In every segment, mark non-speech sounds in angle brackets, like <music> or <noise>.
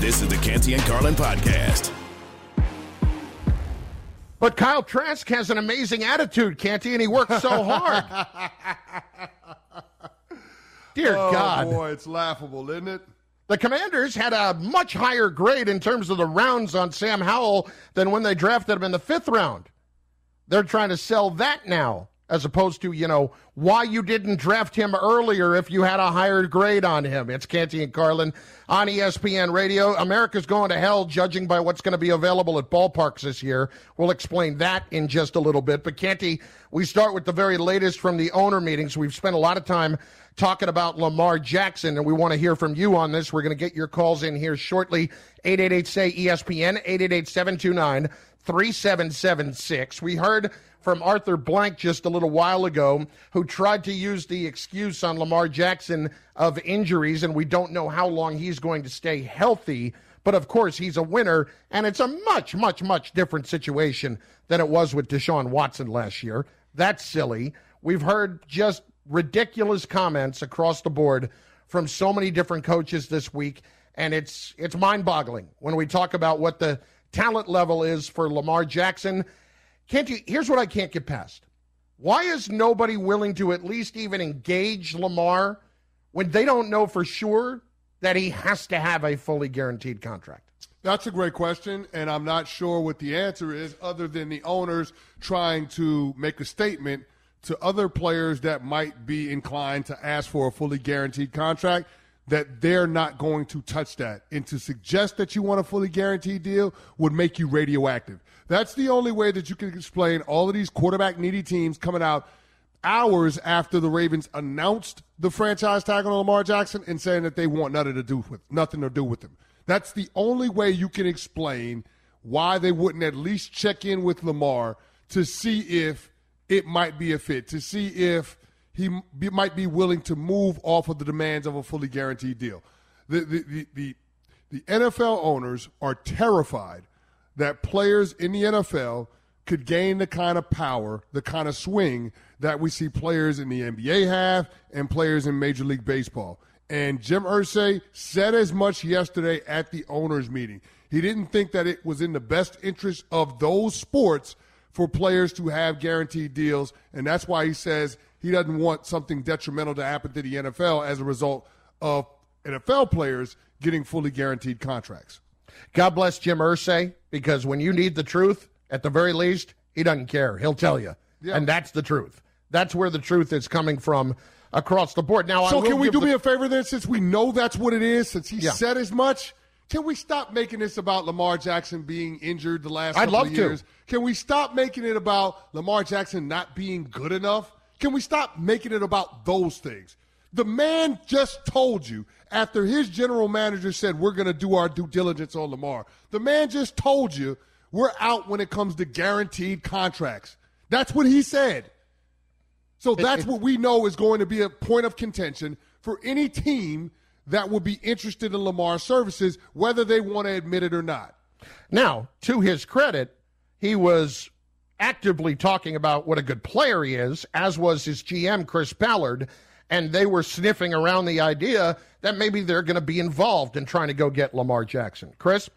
This is the Canty and Carlin podcast. But Kyle Trask has an amazing attitude, Canty, and he works so hard. <laughs> Dear oh, God. boy, it's laughable, isn't it? The Commanders had a much higher grade in terms of the rounds on Sam Howell than when they drafted him in the fifth round. They're trying to sell that now, as opposed to, you know, why you didn't draft him earlier if you had a higher grade on him. It's Canty and Carlin on ESPN Radio. America's going to hell, judging by what's going to be available at ballparks this year. We'll explain that in just a little bit. But Canty, we start with the very latest from the owner meetings. We've spent a lot of time talking about Lamar Jackson, and we want to hear from you on this. We're going to get your calls in here shortly. 888 say ESPN, 888 729 3776. We heard from Arthur Blank just a little while ago, who tried to use the excuse on Lamar Jackson of injuries, and we don't know how long he's going to stay healthy. But of course, he's a winner, and it's a much, much, much different situation than it was with Deshaun Watson last year. That's silly. We've heard just ridiculous comments across the board from so many different coaches this week, and it's it's mind-boggling when we talk about what the talent level is for Lamar Jackson. Can't you? Here's what I can't get past. Why is nobody willing to at least even engage Lamar when they don't know for sure that he has to have a fully guaranteed contract? That's a great question, and I'm not sure what the answer is, other than the owners trying to make a statement to other players that might be inclined to ask for a fully guaranteed contract that they're not going to touch that. And to suggest that you want a fully guaranteed deal would make you radioactive. That's the only way that you can explain all of these quarterback needy teams coming out hours after the Ravens announced the franchise tag on Lamar Jackson and saying that they want nothing to do with nothing to do with him. That's the only way you can explain why they wouldn't at least check in with Lamar to see if it might be a fit, to see if he be, might be willing to move off of the demands of a fully guaranteed deal. The, the, the, the, the NFL owners are terrified that players in the NFL could gain the kind of power, the kind of swing that we see players in the NBA have and players in Major League Baseball. And Jim Irsay said as much yesterday at the owners' meeting. He didn't think that it was in the best interest of those sports for players to have guaranteed deals, and that's why he says he doesn't want something detrimental to happen to the NFL as a result of NFL players getting fully guaranteed contracts. God bless Jim Irsay because when you need the truth, at the very least, he doesn't care. He'll tell you, Yeah. and that's the truth. That's where the truth is coming from across the board. Now, So can we do the- me a favor then, since we know that's what it is, since he Yeah. said as much? Can we stop making this about Lamar Jackson being injured the last I'd couple love of to. years? Can we stop making it about Lamar Jackson not being good enough? Can we stop making it about those things? The man just told you after his general manager said we're going to do our due diligence on Lamar. The man just told you we're out when it comes to guaranteed contracts. That's what he said. So that's what we know is going to be a point of contention for any team that would be interested in Lamar's services, whether they want to admit it or not. Now, to his credit, he was actively talking about what a good player he is, as was his GM, Chris Ballard, and they were sniffing around the idea that maybe they're going to be involved in trying to go get Lamar Jackson. Chris,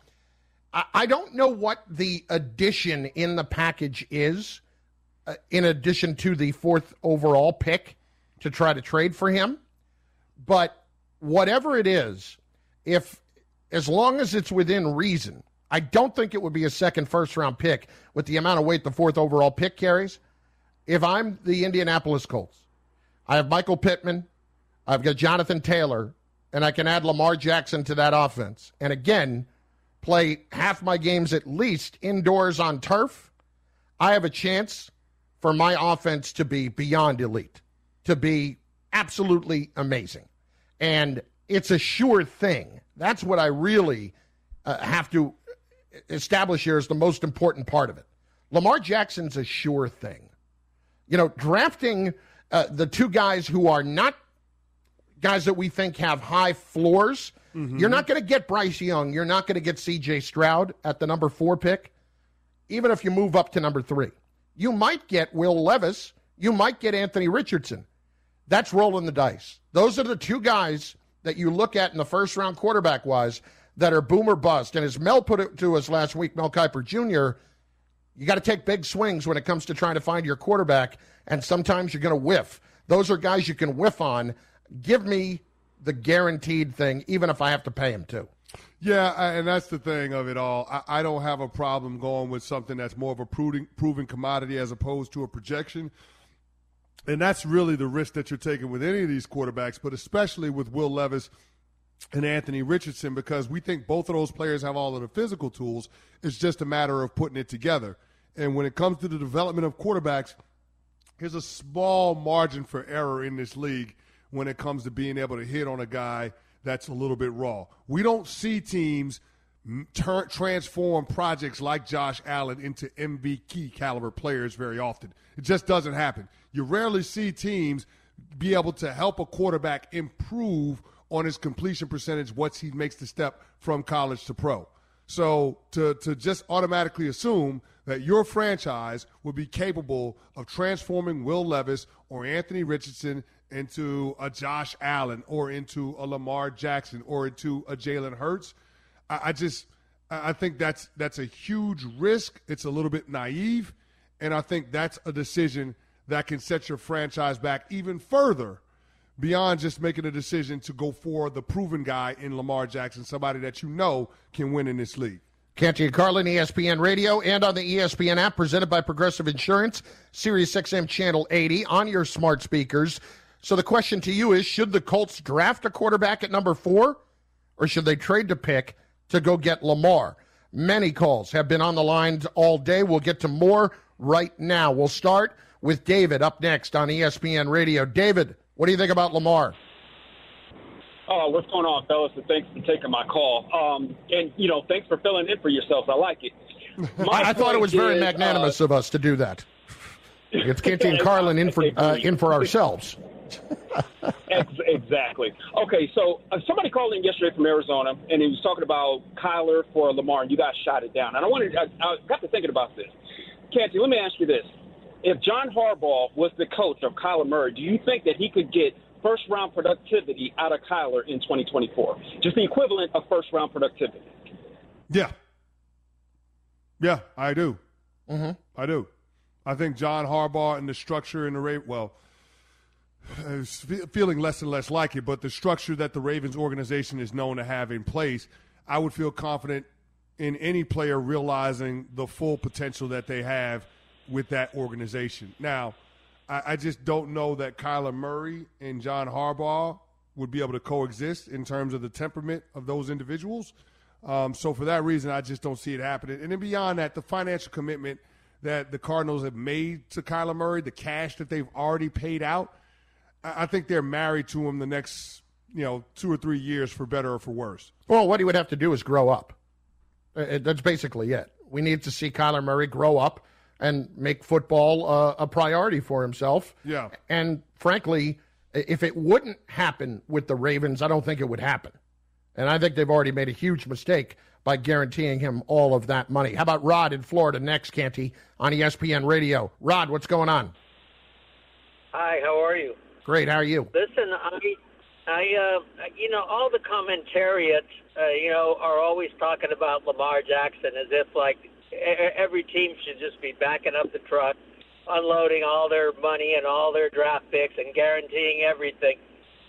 I, don't know what the addition in the package is, uh, in addition to the fourth overall pick to try to trade for him, but whatever it is, if as long as it's within reason, I don't think it would be a second first round pick with the amount of weight the fourth overall pick carries. If I'm the Indianapolis Colts, I have Michael Pittman, I've got Jonathan Taylor, and I can add Lamar Jackson to that offense. And again, play half my games at least indoors on turf. I have a chance for my offense to be beyond elite, to be absolutely amazing. And it's a sure thing. That's what I really uh, have to establish here is the most important part of it. Lamar Jackson's a sure thing. You know, drafting uh, the two guys who are not guys that we think have high floors. You're not going to get Bryce Young. You're not going to get C.J. Stroud at the number four pick, even if you move up to number three. You might get Will Levis. You might get Anthony Richardson. That's rolling the dice. Those are the two guys that you look at in the first round quarterback wise that are boomer bust. And as Mel put it to us last week, Mel Kiper Jr., you got to take big swings when it comes to trying to find your quarterback, and sometimes you're going to whiff. Those are guys you can whiff on. Give me the guaranteed thing, even if I have to pay him too. Yeah, and that's the thing of it all. I, don't have a problem going with something that's more of a proven, proven commodity as opposed to a projection. And that's really the risk that you're taking with any of these quarterbacks, but especially with Will Levis and Anthony Richardson, because we think both of those players have all of the physical tools. It's just a matter of putting it together. And when it comes to the development of quarterbacks, there's a small margin for error in this league when it comes to being able to hit on a guy that's a little bit raw. We don't see teams turn, transform projects like Josh Allen into MVP caliber players very often. It just doesn't happen. You rarely see teams be able to help a quarterback improve on his completion percentage once he makes the step from college to pro. So to, to just automatically assume that your franchise would be capable of transforming Will Levis or Anthony Richardson into a Josh Allen or into a Lamar Jackson or into a Jalen Hurts, I, I just I think that's that's a huge risk. It's a little bit naive, and I think that's a decision that can set your franchise back even further beyond just making a decision to go for the proven guy in Lamar Jackson, somebody that you know can win in this league. Canty and Carlin, ESPN Radio, and on the ESPN app, presented by Progressive Insurance, Sirius XM Channel 80 on your smart speakers. So the question to you is should the Colts draft a quarterback at number four, or should they trade to pick to go get Lamar? Many calls have been on the lines all day. We'll get to more right now. We'll start with David up next on ESPN Radio. David, what do you think about Lamar? Oh, what's going on, fellas? And thanks for taking my call. Um, and you know, thanks for filling in for yourselves. I like it. I, <laughs> I thought it was very is, magnanimous uh, of us to do that. It's Canty <laughs> and Carlin in for uh, in for ourselves. <laughs> exactly. Okay, so uh, somebody called in yesterday from Arizona, and he was talking about Kyler for Lamar, and you guys shot it down. And I wanted, I, I got to thinking about this. Canty, let me ask you this: If John Harbaugh was the coach of Kyler Murray, do you think that he could get first round productivity out of Kyler in 2024? Just the equivalent of first round productivity. Yeah. Yeah, I do. Mm-hmm. I do. I think John Harbaugh and the structure in the rate, well, feeling less and less like it, but the structure that the Ravens organization is known to have in place, I would feel confident in any player realizing the full potential that they have with that organization. Now, I, I just don't know that Kyler Murray and John Harbaugh would be able to coexist in terms of the temperament of those individuals. Um, so for that reason, I just don't see it happening. And then beyond that, the financial commitment that the Cardinals have made to Kyler Murray, the cash that they've already paid out, I, I think they're married to him the next you know two or three years for better or for worse. Well, what he would have to do is grow up. Uh, that's basically it. We need to see Kyler Murray grow up and make football uh, a priority for himself. Yeah. And frankly, if it wouldn't happen with the Ravens, I don't think it would happen. And I think they've already made a huge mistake by guaranteeing him all of that money. How about Rod in Florida next, Canty, on ESPN Radio? Rod, what's going on? Hi, how are you? Great. How are you? Listen, I, I, uh, you know, all the commentariats, uh, you know, are always talking about Lamar Jackson as if like every team should just be backing up the truck, unloading all their money and all their draft picks and guaranteeing everything.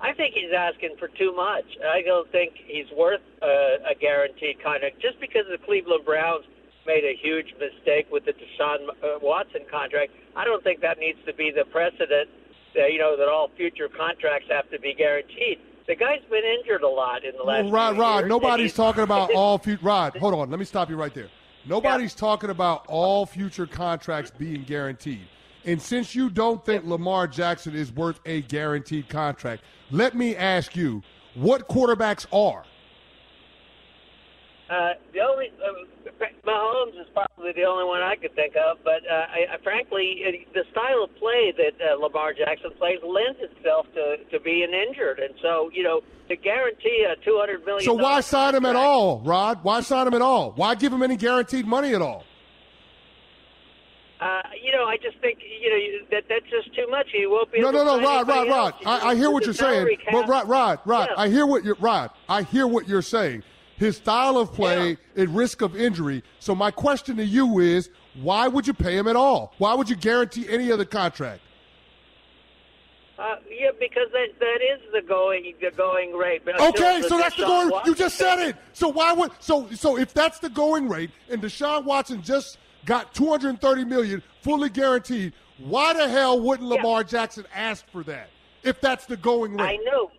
I think he's asking for too much. I don't think he's worth uh, a guaranteed contract just because the Cleveland Browns made a huge mistake with the Deshaun uh, Watson contract. I don't think that needs to be the precedent. That, you know that all future contracts have to be guaranteed. The guy's been injured a lot in the last. Well, Rod, Rod, years, nobody's talking about <laughs> all future. Rod, hold on. Let me stop you right there. Nobody's yeah. talking about all future contracts being guaranteed. And since you don't think Lamar Jackson is worth a guaranteed contract, let me ask you what quarterbacks are. Uh, the only uh, Mahomes is probably the only one I could think of, but uh, I, I, frankly, it, the style of play that uh, Lamar Jackson plays lends itself to to being injured, and so you know to guarantee a two hundred million. So why sign him at all, Rod? Why sign him at all? Why give him any guaranteed money at all? Uh, you know, I just think you know that that's just too much. He won't be. No, no, no, Rod, Rod, Rod. I, I, hear what you're saying, but Rod, Rod, Rod. Yeah. I hear what you're Rod. I hear what you're saying his style of play Yeah. at risk of injury. So my question to you is, why would you pay him at all? Why would you guarantee any other contract? Uh, yeah, because that that is the going the going rate. But Okay, so that's the Deshaun going. You just said it. So why would so so if that's the going rate and Deshaun Watson just got 230 million fully guaranteed, why the hell wouldn't Lamar Jackson ask for that? If that's the going rate? I know,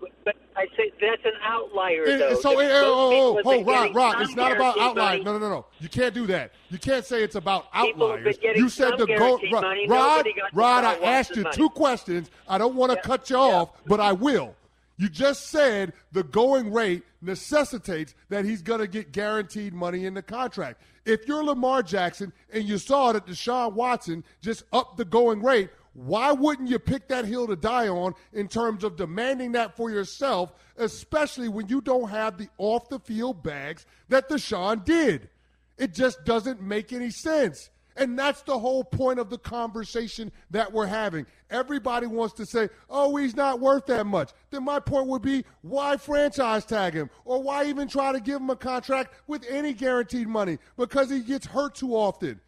I say that's an outlier. It- though. so, eh, oh, oh, oh, Rod, Rod, it's not about money, No, no, no, no. You can't do that. You can't say it's about outliers. You said the go. guaranteed Rod, money. Rod, Rod, I asked you Watson's two questions. I don't want to Yeah, cut you yeah. off, but I will. You just said the going rate necessitates that he's going to get guaranteed money in the contract. If you're Lamar Jackson and you saw that Deshaun Watson just upped the going rate, why wouldn't you pick that hill to die on in terms of demanding that for yourself, especially when you don't have the off the field bags that Deshaun did? It just doesn't make any sense. And that's the whole point of the conversation that we're having. Everybody wants to say, oh, he's not worth that much. Then my point would be, why franchise tag him? Or why even try to give him a contract with any guaranteed money? Because he gets hurt too often.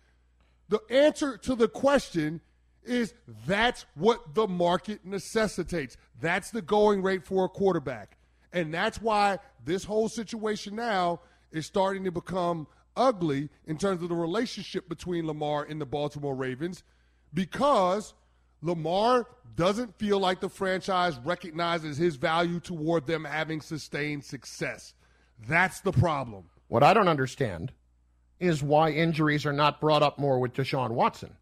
The answer to the question is that's what the market necessitates. That's the going rate for a quarterback. And that's why this whole situation now is starting to become ugly in terms of the relationship between Lamar and the Baltimore Ravens because Lamar doesn't feel like the franchise recognizes his value toward them having sustained success. That's the problem. What I don't understand is why injuries are not brought up more with Deshaun Watson.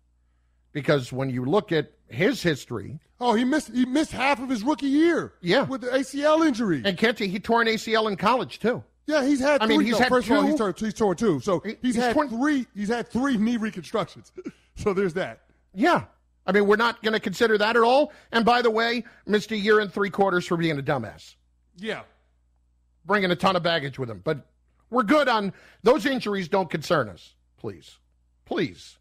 Because when you look at his history, Oh, he missed he missed half of his rookie year. Yeah. With the ACL injury. and Canty, he tore an ACL in college too. Yeah, he's had. I Three, mean, he's no, had first of all, he's torn, he's torn two. So He- he's, he's had torn- three. He's had three knee reconstructions. <laughs> so there's that. Yeah. I mean, we're not going to consider that at all. And by the way, missed a year and three quarters for being a dumbass, Yeah. bringing a ton of baggage with him. But we're good on those injuries, don't concern us. Please. Please.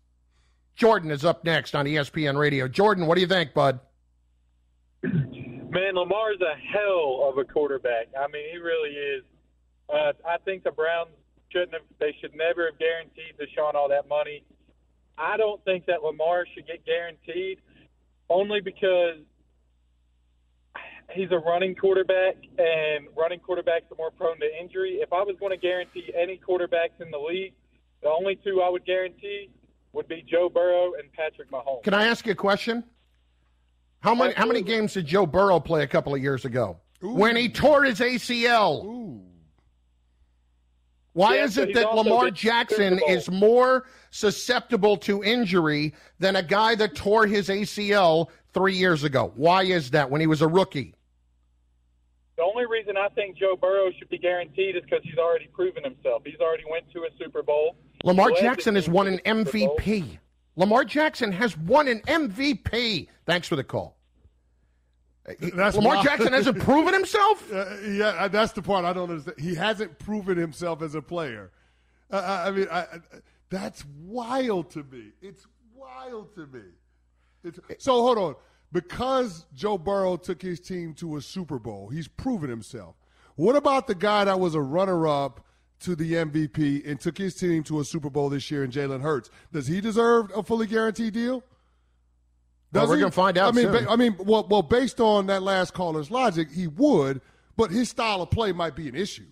Jordan is up next on ESPN Radio. Jordan, what do you think, bud? Man, Lamar's a hell of a quarterback. I mean, he really is. Uh, I think the Browns shouldn't have. They should never have guaranteed Deshaun all that money. I don't think that Lamar should get guaranteed, only because he's a running quarterback, and running quarterbacks are more prone to injury. If I was going to guarantee any quarterbacks in the league, the only two I would guarantee would be Joe Burrow and Patrick Mahomes. Can I ask you a question? How many how many games did Joe Burrow play a couple of years ago when he tore his ACL? Ooh. Why Yeah, is it that Lamar Jackson is more susceptible to injury than a guy that tore his ACL three years ago? Why is that when he was a rookie? The only reason I think Joe Burrow should be guaranteed is because he's already proven himself. He's already went to a Super Bowl. Lamar Jackson has won an the Super Bowl. MVP. Lamar Jackson has won an MVP. Thanks for the call. That's Lamar wild. Jackson hasn't <laughs> proven himself? Uh, yeah, uh, that's the part I don't understand. He hasn't proven himself as a player. Uh, I I mean, I, I, that's wild to me. It's wild to me. It's, so hold on. Because Joe Burrow took his team to a Super Bowl, he's proven himself. What about the guy that was a runner-up to the MVP and took his team to a Super Bowl this year in Jalen Hurts? Does he deserve a fully guaranteed deal? Well, we're he? gonna find out I mean, soon. ba- I mean, well, well, based on that last caller's logic, he would, but his style of play might be an issue.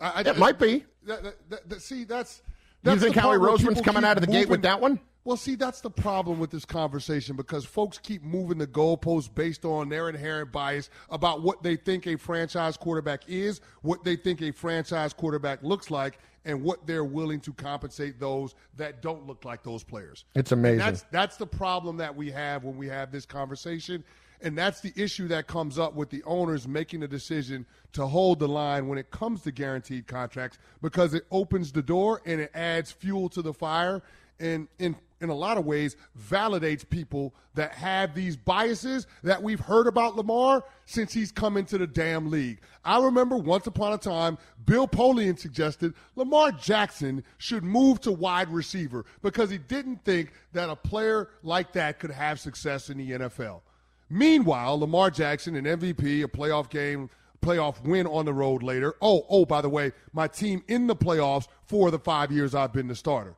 I, I, It might be. That, that, that- see, that's. You think Howie Roseman's coming out of the gate with that one? Well, see, that's the problem with this conversation because folks keep moving the goalposts based on their inherent bias about what they think a franchise quarterback is, what they think a franchise quarterback looks like, and what they're willing to compensate those that don't look like those players. It's amazing. That's that's the problem that we have when we have this conversation. And that's the issue that comes up with the owners making the decision to hold the line when it comes to guaranteed contracts because it opens the door and it adds fuel to the fire and in in a lot of ways validates people that have these biases that we've heard about Lamar since he's come into the damn league. I remember once upon a time Bill Polian suggested Lamar Jackson should move to wide receiver because he didn't think that a player like that could have success in the NFL. Meanwhile, Lamar Jackson, an MVP, a playoff game playoff win on the road later. Oh, oh, by the way, my team in the playoffs for the five years I've been the starter.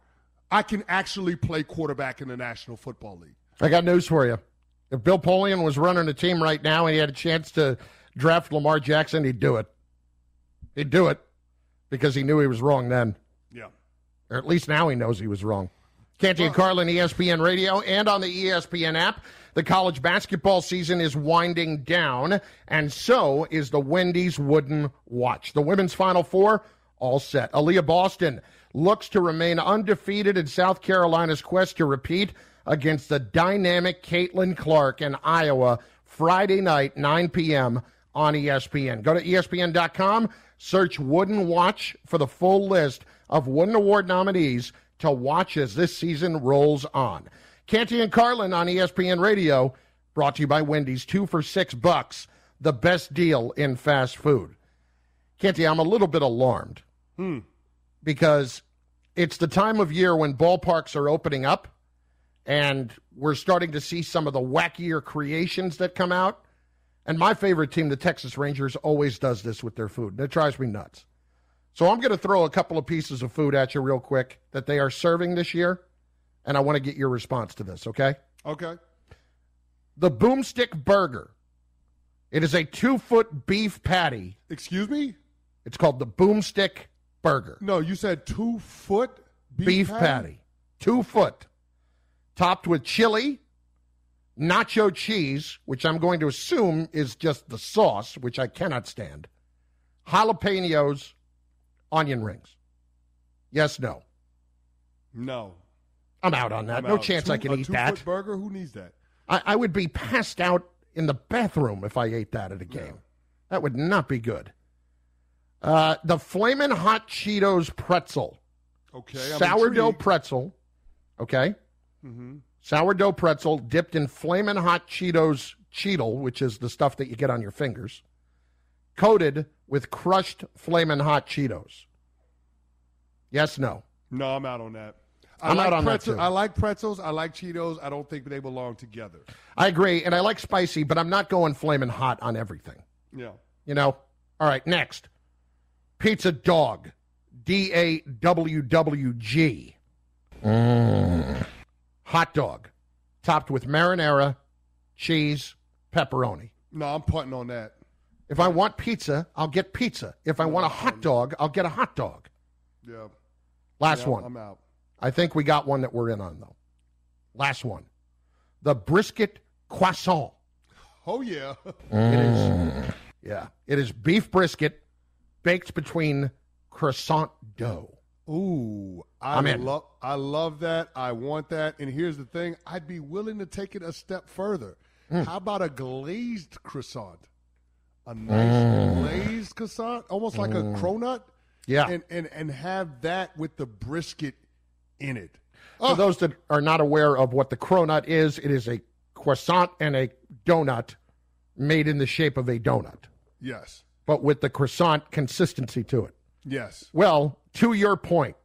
I can actually play quarterback in the National Football League. I got news for you. If Bill Polian was running a team right now and he had a chance to draft Lamar Jackson, he'd do it. He'd do it because he knew he was wrong then. Yeah. Or at least now he knows he was wrong. Canty and Carlin, ESPN Radio, and on the ESPN app. The college basketball season is winding down, and so is the Wendy's Wooden Watch. The women's Final Four, all set. Aliyah Boston looks to remain undefeated in South Carolina's quest to repeat against the dynamic Caitlin Clark in Iowa Friday night, 9 p.m. on ESPN. Go to ESPN.com, search Wooden Watch for the full list of Wooden Award nominees to watch as this season rolls on. Canty and Carlin on ESPN Radio, brought to you by Wendy's. Two for six bucks, the best deal in fast food. Canty, I'm a little bit alarmed Hmm. Because it's the time of year when ballparks are opening up and we're starting to see some of the wackier creations that come out. And my favorite team, the Texas Rangers, always does this with their food. That drives me nuts. So I'm going to throw a couple of pieces of food at you real quick that they are serving this year, and I want to get your response to this, okay? Okay. The Boomstick Burger. It is a two foot beef patty. Excuse me? It's called the Boomstick Burger. No, you said two foot beef, Beef, patty. Two foot. Topped with chili, nacho cheese, which I'm going to assume is just the sauce, which I cannot stand, jalapenos, onion rings. Yes, no. No. I'm out on that. I'm no out. chance Two- I can eat that. burger? Who needs that? I, I would be passed out in the bathroom if I ate that at a game. That would not be good. Uh, the Flamin' Hot Cheetos pretzel. Okay. I'm Sourdough intrigued. pretzel. Okay. Mhm. Sourdough pretzel dipped in Flamin' Hot Cheetos Cheetle, which is the stuff that you get on your fingers, coated with crushed Flamin' Hot Cheetos. Yes, no. No, I'm out on that. I I'm like out on that, too. I like pretzels. I like Cheetos. I don't think they belong together. I agree, and I like spicy, but I'm not going Flamin' Hot on everything. Yeah. You know? All right, next. Pizza Dog. D A W W G. Mm. Hot dog. Topped with marinara, cheese, pepperoni. No, I'm putting on that. If I want pizza, I'll get pizza. If I want a hot dog, I'll get a hot dog. Yeah. Last Yeah, one. I'm out. I think we got one that we're in on, though. Last one. The brisket croissant. Oh yeah. It is, yeah, it is beef brisket baked between croissant dough. Ooh, I love I love that. I want that. And here's the thing, I'd be willing to take it a step further. Hmm. How about a glazed croissant? A nice glazed croissant, almost like a cronut. Yeah. And and and have that with the brisket in it. For those that are not aware of what the cronut is, it is a croissant and a donut made in the shape of a donut, Yes. But with the croissant consistency to it. Yes. Well, to your point,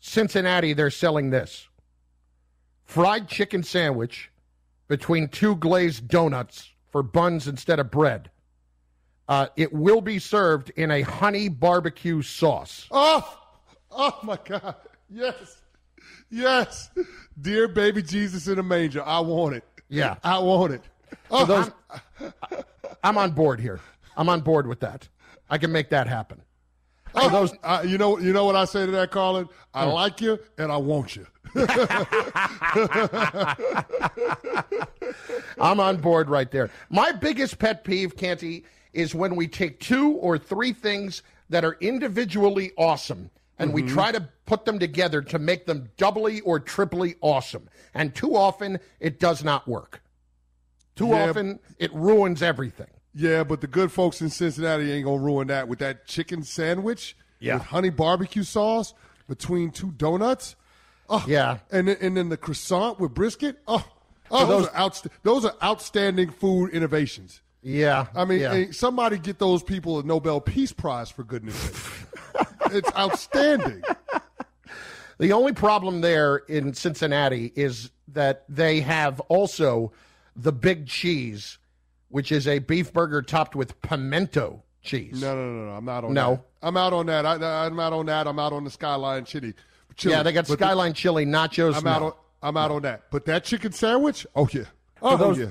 Cincinnati, they're selling this fried chicken sandwich between two glazed donuts for buns instead of bread. Uh, it will be served in a honey barbecue sauce. Oh, oh my God. Yes. Yes. Dear baby Jesus in a manger. I want it. Yeah. I want it. Oh, For those, <laughs> I'm on board here. I'm on board with that. I can make that happen. Oh, those, uh, you know, you know what I say to that, Carlin? I Hmm. like you and I want you. <laughs> I'm on board right there. My biggest pet peeve, Canty, is when we take two or three things that are individually awesome and we try to put them together to make them doubly or triply awesome. And too often, it does not work. Too Yeah. often, it ruins everything. Yeah, but the good folks in Cincinnati ain't gonna ruin that with that chicken sandwich Yeah. with honey barbecue sauce between two donuts. Oh, Yeah. and then, and then the croissant with brisket. Oh, oh those, those- are outst- those are outstanding food innovations. Yeah. I mean, yeah. somebody get those people a Nobel Peace Prize for goodness sake. <laughs> it's outstanding. The only problem there in Cincinnati is that they have also the big cheese, which is a beef burger topped with pimento cheese. No, no, no, no. I'm not on No. that. I'm out on that. I, I'm out on that. I'm out on the Skyline Chili. chili. Yeah, they got But the- Skyline chili nachos. I'm no. out on. I'm out on that. But that chicken sandwich. Oh yeah. Oh, those- yeah.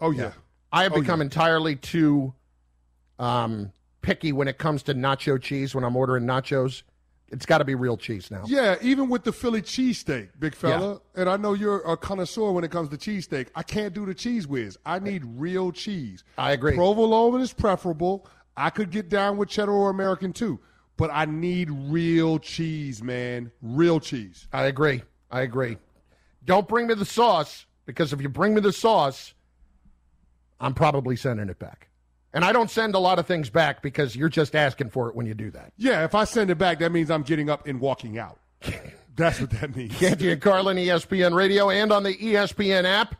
Oh yeah. I have Oh, become yeah. entirely too um, picky when it comes to nacho cheese. When I'm ordering nachos, it's got to be real cheese now. Yeah, even with the Philly cheesesteak, big fella. And I know you're a connoisseur when it comes to cheesesteak. I can't do the cheese whiz. I need real cheese. I agree. Provolone is preferable. I could get down with cheddar or American too, but I need real cheese, man. Real cheese. I agree. I agree. Don't bring me the sauce because if you bring me the sauce, I'm probably sending it back. And I don't send a lot of things back because you're just asking for it when you do that. Yeah, if I send it back, that means I'm getting up and walking out. <laughs> That's what that means. Canty and Carlin, ESPN Radio, and on the ESPN app.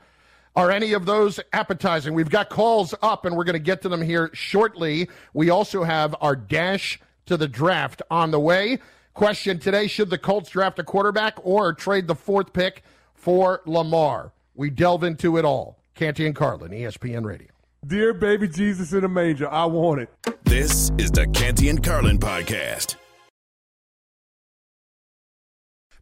Are any of those appetizing? We've got calls up, and we're going to get to them here shortly. We also have our dash to the draft on the way. Question today Should the Colts draft a quarterback or trade the fourth pick for Lamar? We delve into it all. Canty and Carlin, ESPN Radio. Dear baby Jesus in a manger, I want it. This is the Canty and Carlin podcast.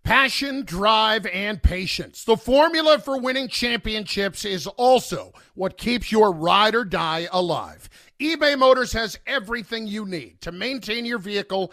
Passion, drive, and patience. The formula for winning championships is also what keeps your ride or die alive. eBay Motors has everything you need to maintain your vehicle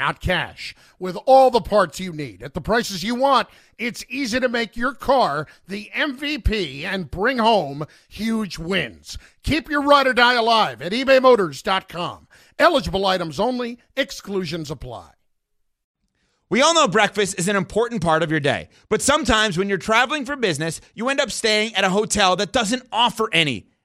not cash. With all the parts you need at the prices you want, it's easy to make your car the MVP and bring home huge wins. Keep your ride or die alive at ebaymotors.com. Eligible items only, exclusions apply. We all know breakfast is an important part of your day, but sometimes when you're traveling for business, you end up staying at a hotel that doesn't offer any.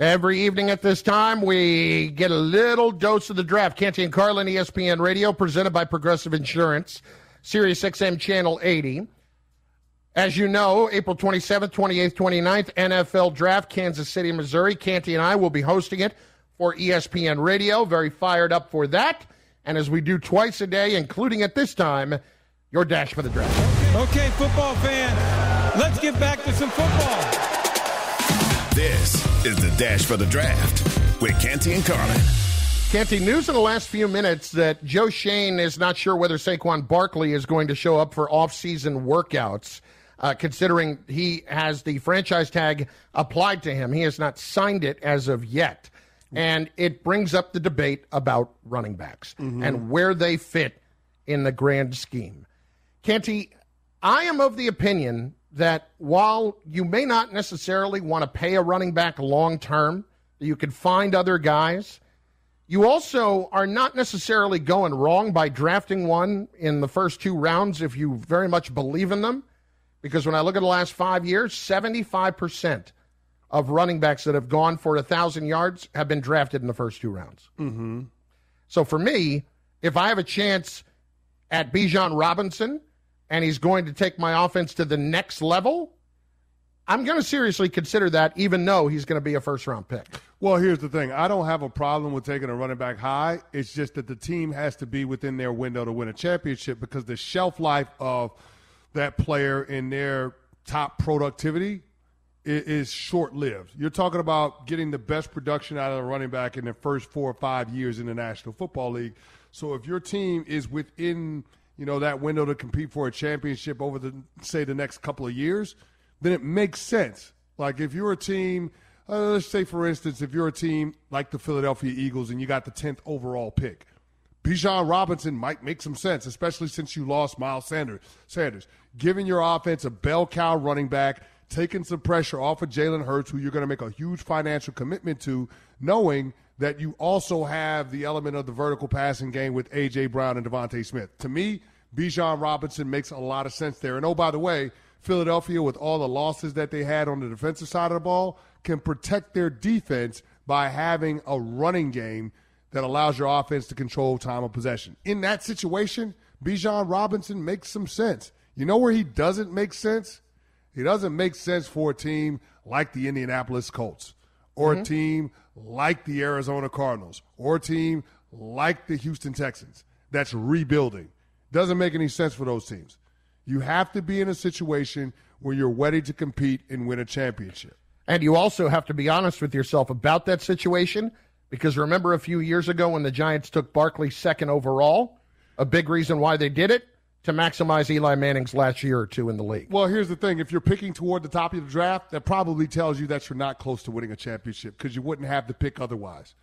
Every evening at this time, we get a little dose of the draft. Canty and Carlin, ESPN Radio, presented by Progressive Insurance, Sirius XM Channel 80. As you know, April 27th, 28th, 29th, NFL Draft, Kansas City, Missouri. Canty and I will be hosting it for ESPN Radio. Very fired up for that. And as we do twice a day, including at this time, your dash for the draft. Okay, football fan, let's get back to some football. This is the Dash for the Draft with Canty and Carlin. Canty, news in the last few minutes that Joe Schoen is not sure whether Saquon Barkley is going to show up for off-season workouts, uh, considering he has the franchise tag applied to him. He has not signed it as of yet. And it brings up the debate about running backs and where they fit in the grand scheme. Canty, I am of the opinion that while you may not necessarily want to pay a running back long term, you could find other guys. You also are not necessarily going wrong by drafting one in the first two rounds if you very much believe in them. Because when I look at the last five years, 75% of running backs that have gone for a 1,000 yards have been drafted in the first two rounds. Mm-hmm. So for me, if I have a chance at Bijan Robinson and he's going to take my offense to the next level, I'm going to seriously consider that, even though he's going to be a first round pick. Well, here's the thing. I don't have a problem with taking a running back high. It's just that the team has to be within their window to win a championship because the shelf life of that player in their top productivity is, short lived. You're talking about getting the best production out of the running back in the first four or five years in the National Football League. So if your team is within you know that window to compete for a championship over the say the next couple of years, then it makes sense. Like if you're a team uh, let's say, for instance, if you're a team like the Philadelphia Eagles and you got the 10th overall pick, Bijan Robinson might make some sense, especially since you lost Miles Sanders. Sanders, giving your offense a bell cow running back, taking some pressure off of Jalen Hurts, who you're going to make a huge financial commitment to, knowing that you also have the element of the vertical passing game with A.J. Brown and DeVonta Smith. To me, Bijan Robinson makes a lot of sense there. And oh, by the way, Philadelphia, with all the losses that they had on the defensive side of the ball, can protect their defense by having a running game that allows your offense to control time of possession. In that situation, Bijan Robinson makes some sense. You know where he doesn't make sense? He doesn't make sense for a team like the Indianapolis Colts or mm-hmm. a team like the Arizona Cardinals or a team like the Houston Texans that's rebuilding. Doesn't make any sense for those teams. You have to be in a situation where you're ready to compete and win a championship. And you also have to be honest with yourself about that situation because remember a few years ago when the Giants took Barkley second overall? A big reason why they did it? To maximize Eli Manning's last year or two in the league. Well, here's the thing. If you're picking toward the top of the draft, that probably tells you that you're not close to winning a championship because you wouldn't have the pick otherwise.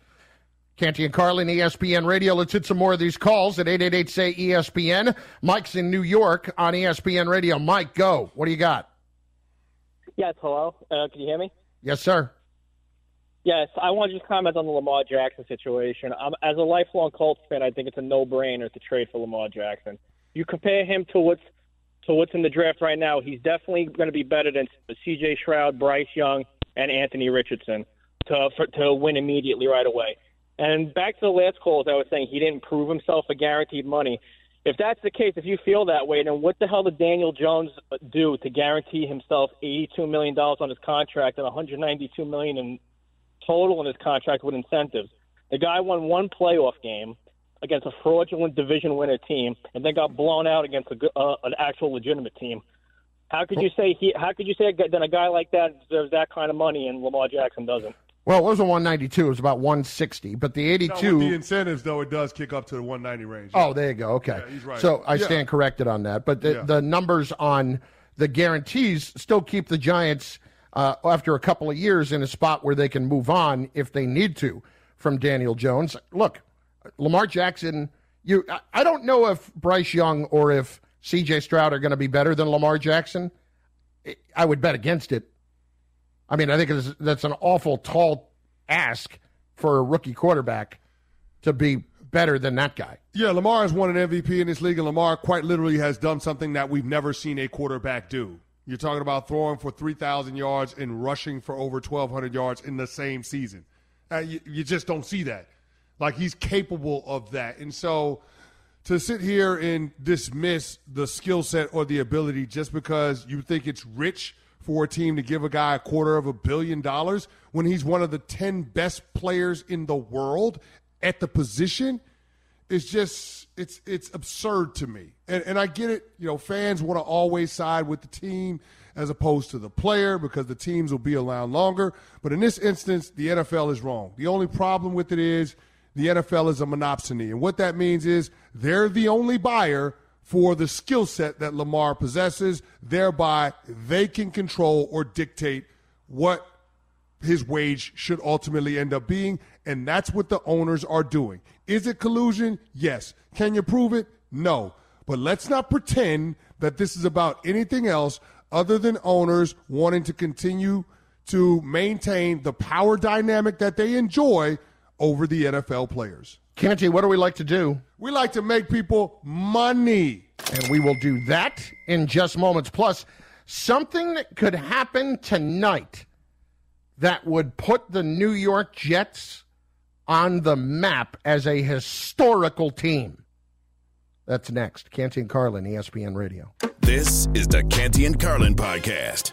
Canty and Carlin, ESPN Radio. Let's hit some more of these calls at 888 say ESPN. Mike's in New York on ESPN Radio. Mike, go. What do you got? Yes, hello. Uh, can you hear me? Yes, sir. Yes, I want to just comment on the Lamar Jackson situation. Um, as a lifelong Colts fan, I think it's a no-brainer to trade for Lamar Jackson. You compare him to what's to what's in the draft right now. He's definitely going to be better than C.J. Stroud, Bryce Young, and Anthony Richardson to for, to win immediately right away. And back to the last call, as I was saying, he didn't prove himself for guaranteed money. If that's the case, if you feel that way, then what the hell did Daniel Jones do to guarantee himself $82 million on his contract and 192 million in total in his contract with incentives? The guy won one playoff game against a fraudulent division winner team, and then got blown out against a, uh, an actual legitimate team. How could you say he? How could you say that a guy like that deserves that kind of money and Lamar Jackson doesn't? Well, it wasn't 192. It was about 160. But the 82. No, the incentives, though, it does kick up to the 190 range. Oh, there you go. Okay. Yeah, he's right. So I yeah. stand corrected on that. But the, Yeah. the numbers on the guarantees still keep the Giants, uh, after a couple of years, in a spot where they can move on if they need to from Daniel Jones. Look, Lamar Jackson, you, I- don't know if Bryce Young or if CJ Stroud are going to be better than Lamar Jackson. I- would bet against it. I mean, I think that's an awful tall ask for a rookie quarterback to be better than that guy. Yeah, Lamar has won an MVP in this league, and Lamar quite literally has done something that we've never seen a quarterback do. You're talking about throwing for 3,000 yards and rushing for over 1,200 yards in the same season. Uh, you, you just don't see that. Like, he's capable of that. And so to sit here and dismiss the skill set or the ability just because you think it's rich for a team to give a guy a quarter of a billion dollars when he's one of the 10 best players in the world at the position is just it's it's absurd to me. And and I get it, you know, fans want to always side with the team as opposed to the player because the teams will be around longer, but in this instance the NFL is wrong. The only problem with it is the NFL is a monopsony. And what that means is they're the only buyer for the skill set that Lamar possesses, thereby they can control or dictate what his wage should ultimately end up being, and that's what the owners are doing. Is it collusion? Yes. Can you prove it? No. But let's not pretend that this is about anything else other than owners wanting to continue to maintain the power dynamic that they enjoy over the NFL players. Canty, what do we like to do? We like to make people money. And we will do that in just moments. Plus, something that could happen tonight that would put the New York Jets on the map as a historical team. That's next. Canty and Carlin, ESPN Radio. This is the Canty and Carlin podcast.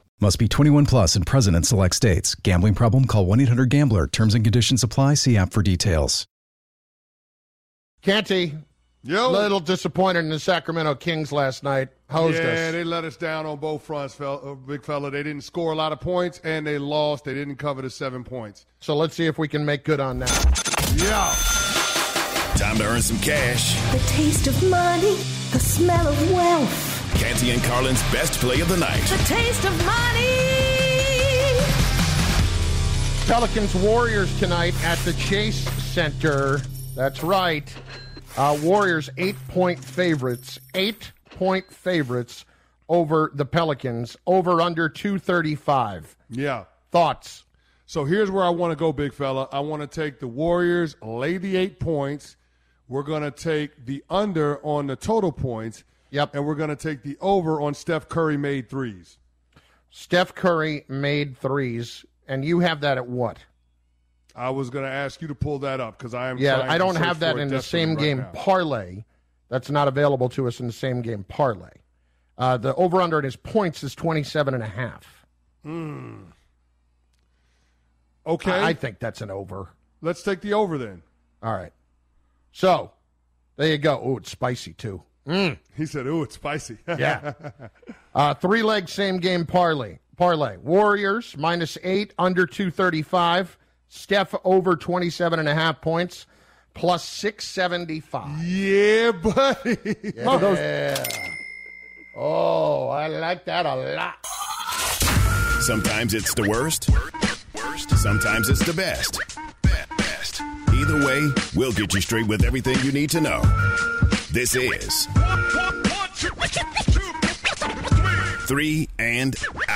Must be 21 plus and present in select states. Gambling problem? Call 1 800 Gambler. Terms and conditions apply. See app for details. Canty, Yo. little disappointed in the Sacramento Kings last night. Hosed yeah, us. they let us down on both fronts, fella, uh, big fella. They didn't score a lot of points, and they lost. They didn't cover the seven points. So let's see if we can make good on that. Yeah. Time to earn some cash. The taste of money, the smell of wealth. Canty and Carlin's best play of the night. The taste of money. Pelicans Warriors tonight at the Chase Center. That's right. Uh, Warriors eight point favorites. Eight point favorites over the Pelicans. Over under 235. Yeah. Thoughts? So here's where I want to go, big fella. I want to take the Warriors, lay the eight points. We're going to take the under on the total points. Yep. And we're going to take the over on Steph Curry made threes. Steph Curry made threes, and you have that at what? I was going to ask you to pull that up because I am. Yeah, I don't have that in the same game parlay. That's not available to us in the same game parlay. Uh, the over under in his points is 27 and a half. Okay. I I think that's an over. Let's take the over then. All right. So there you go. Oh, it's spicy too. Mm. He said, "Ooh, it's spicy." <laughs> Yeah. Uh, three leg same game parlay. Parlay. Warriors minus eight under 235. Steph over 27 and a half points plus 675. yeah, buddy. Yeah. Oh, I like that a lot. Sometimes it's the worst. Sometimes it's the best. Best. Either way, we'll get you straight with everything you need to know. This is Three and Out.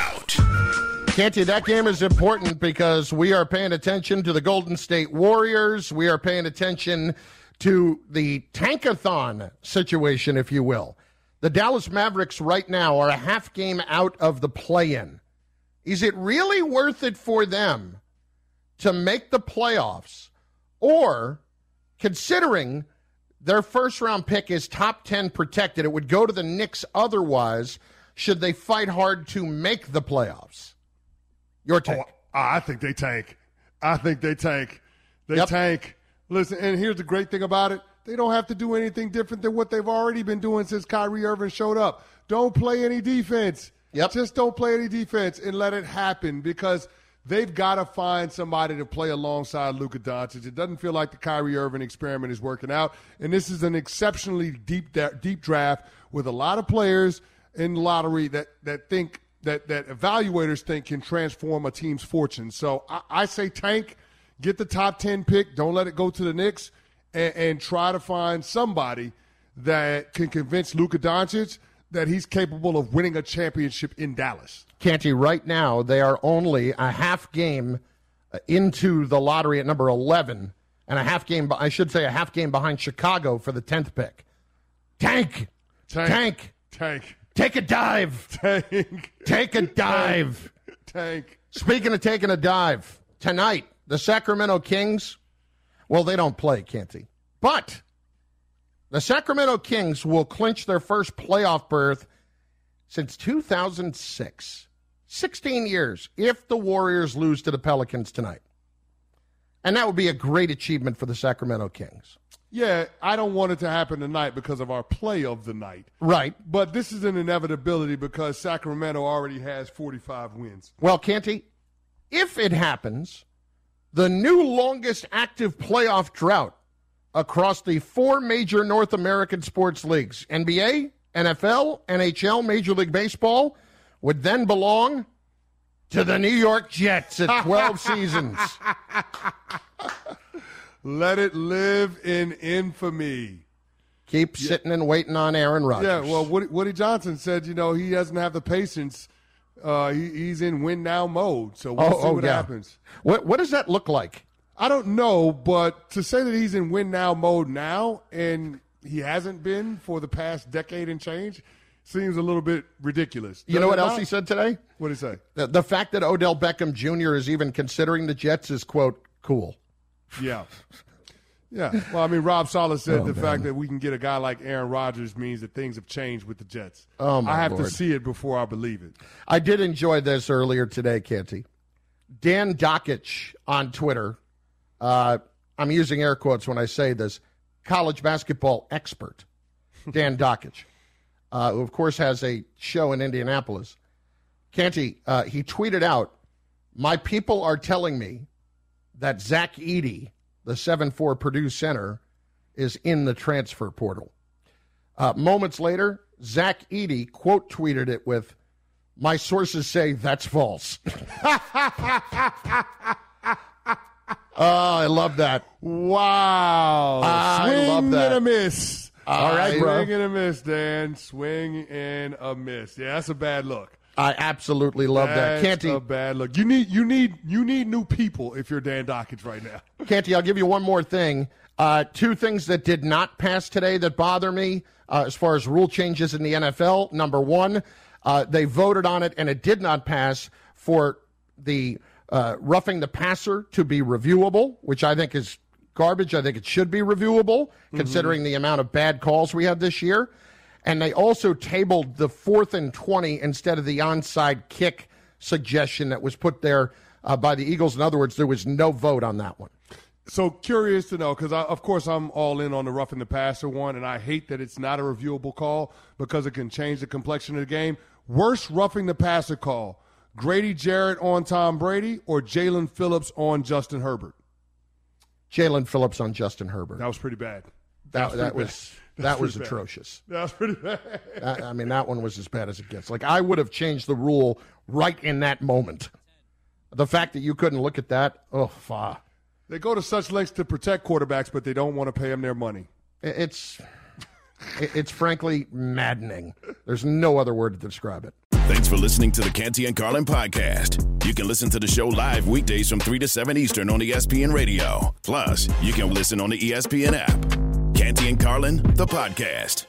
Canty, that game is important because we are paying attention to the Golden State Warriors. We are paying attention to the tankathon situation, if you will. The Dallas Mavericks right now are a half game out of the play in. Is it really worth it for them to make the playoffs? Or, considering their first round pick is top 10 protected, it would go to the Knicks otherwise, should they fight hard to make the playoffs? Your take. Oh, I think they tank. I think they tank. They Yep. tank. Listen, and here's the great thing about it. They don't have to do anything different than what they've already been doing since Kyrie Irving showed up. Don't play any defense. Yep. Just don't play any defense and let it happen because they've got to find somebody to play alongside Luka Doncic. It doesn't feel like the Kyrie Irving experiment is working out, and this is an exceptionally deep deep draft with a lot of players in lottery that that think that that evaluators think can transform a team's fortune. So I, I say tank, get the top ten pick. Don't let it go to the Knicks, and, and try to find somebody that can convince Luka Doncic that he's capable of winning a championship in Dallas. Canty, right now, they are only a half game uh, into the lottery at number 11, and a half game, I should say, a half game behind Chicago for the 10th pick. Tank! Tank. Tank! Tank. Take a dive! Tank. Take a dive! Tank. Speaking of taking a dive, tonight, the Sacramento Kings, well, they don't play, Canty. But the Sacramento Kings will clinch their first playoff berth since 2006. 16 years if the Warriors lose to the Pelicans tonight. And that would be a great achievement for the Sacramento Kings. Yeah, I don't want it to happen tonight because of our play of the night. Right. But this is an inevitability because Sacramento already has 45 wins. Well, Canty, if it happens, the new longest active playoff drought across the four major North American sports leagues NBA, NFL, NHL, Major League Baseball would then belong to the New York Jets at <laughs> 12 seasons. <laughs> Let it live in infamy. Keep sitting and waiting on Aaron Rodgers. Yeah, well, Woody, Woody Johnson said, you know, he doesn't have the patience Uh, he, he's in win now mode, so we'll see what happens. What what does that look like? I don't know, but to say that he's in win now mode now and he hasn't been for the past decade and change seems a little bit ridiculous. You know what else not? he said today? What did he say? The, the fact that Odell Beckham Jr. is even considering the Jets is quote cool. Yeah. Yeah. Well, I mean, Rob Saleh said Oh, the man. fact that we can get a guy like Aaron Rodgers means that things have changed with the Jets. Oh, my I have to see it before I believe it. I did enjoy this earlier today, Canty. Dan Dakich on Twitter. Uh, I'm using air quotes when I say this. College basketball expert, Dan <laughs> Dakich, uh, who of course has a show in Indianapolis. Canty, uh, he tweeted out, "My people are telling me that Zach Edey, the seven four Purdue center, is in the transfer portal." Uh, moments later, Zach Edey quote tweeted it with, "My sources say that's false." <laughs> Oh, I love that. Wow. I Swing love that. and a miss. All right, bro. Swing and a miss, Dan. Swing and a miss. Yeah, that's a bad look. I absolutely love that. That's Canty, a bad look. You need you need you need new people if you're Dan Dakich right now. Canty, I'll give you one more thing. Uh, two things that did not pass today that bother me uh, as far as rule changes in the NFL. Number one, uh, they voted on it and it did not pass for the uh, roughing the passer to be reviewable, which I think is garbage. I think it should be reviewable considering the amount of bad calls we had this year. And they also tabled the fourth and 20 instead of the onside kick suggestion that was put there uh, by the Eagles. In other words, there was no vote on that one. So curious to know because of course I'm all in on the roughing the passer one, and I hate that it's not a reviewable call because it can change the complexion of the game. Worst roughing the passer call: Grady Jarrett on Tom Brady or Jaelan Phillips on Justin Herbert. Jaelan Phillips on Justin Herbert. That was pretty bad. That, that was That that was was bad. atrocious. That was pretty bad. I, I mean, that one was as bad as it gets. Like I would have changed the rule right in that moment. The fact that you couldn't look at that, oh, fa. They go to such lengths to protect quarterbacks, but they don't want to pay them their money. It's it's frankly maddening. There's no other word to describe it. Thanks for listening to the Canty and Carlin podcast. You can listen to the show live weekdays from 3 to 7 Eastern on ESPN Radio. Plus, you can listen on the ESPN app. Canty and Carlin, the podcast.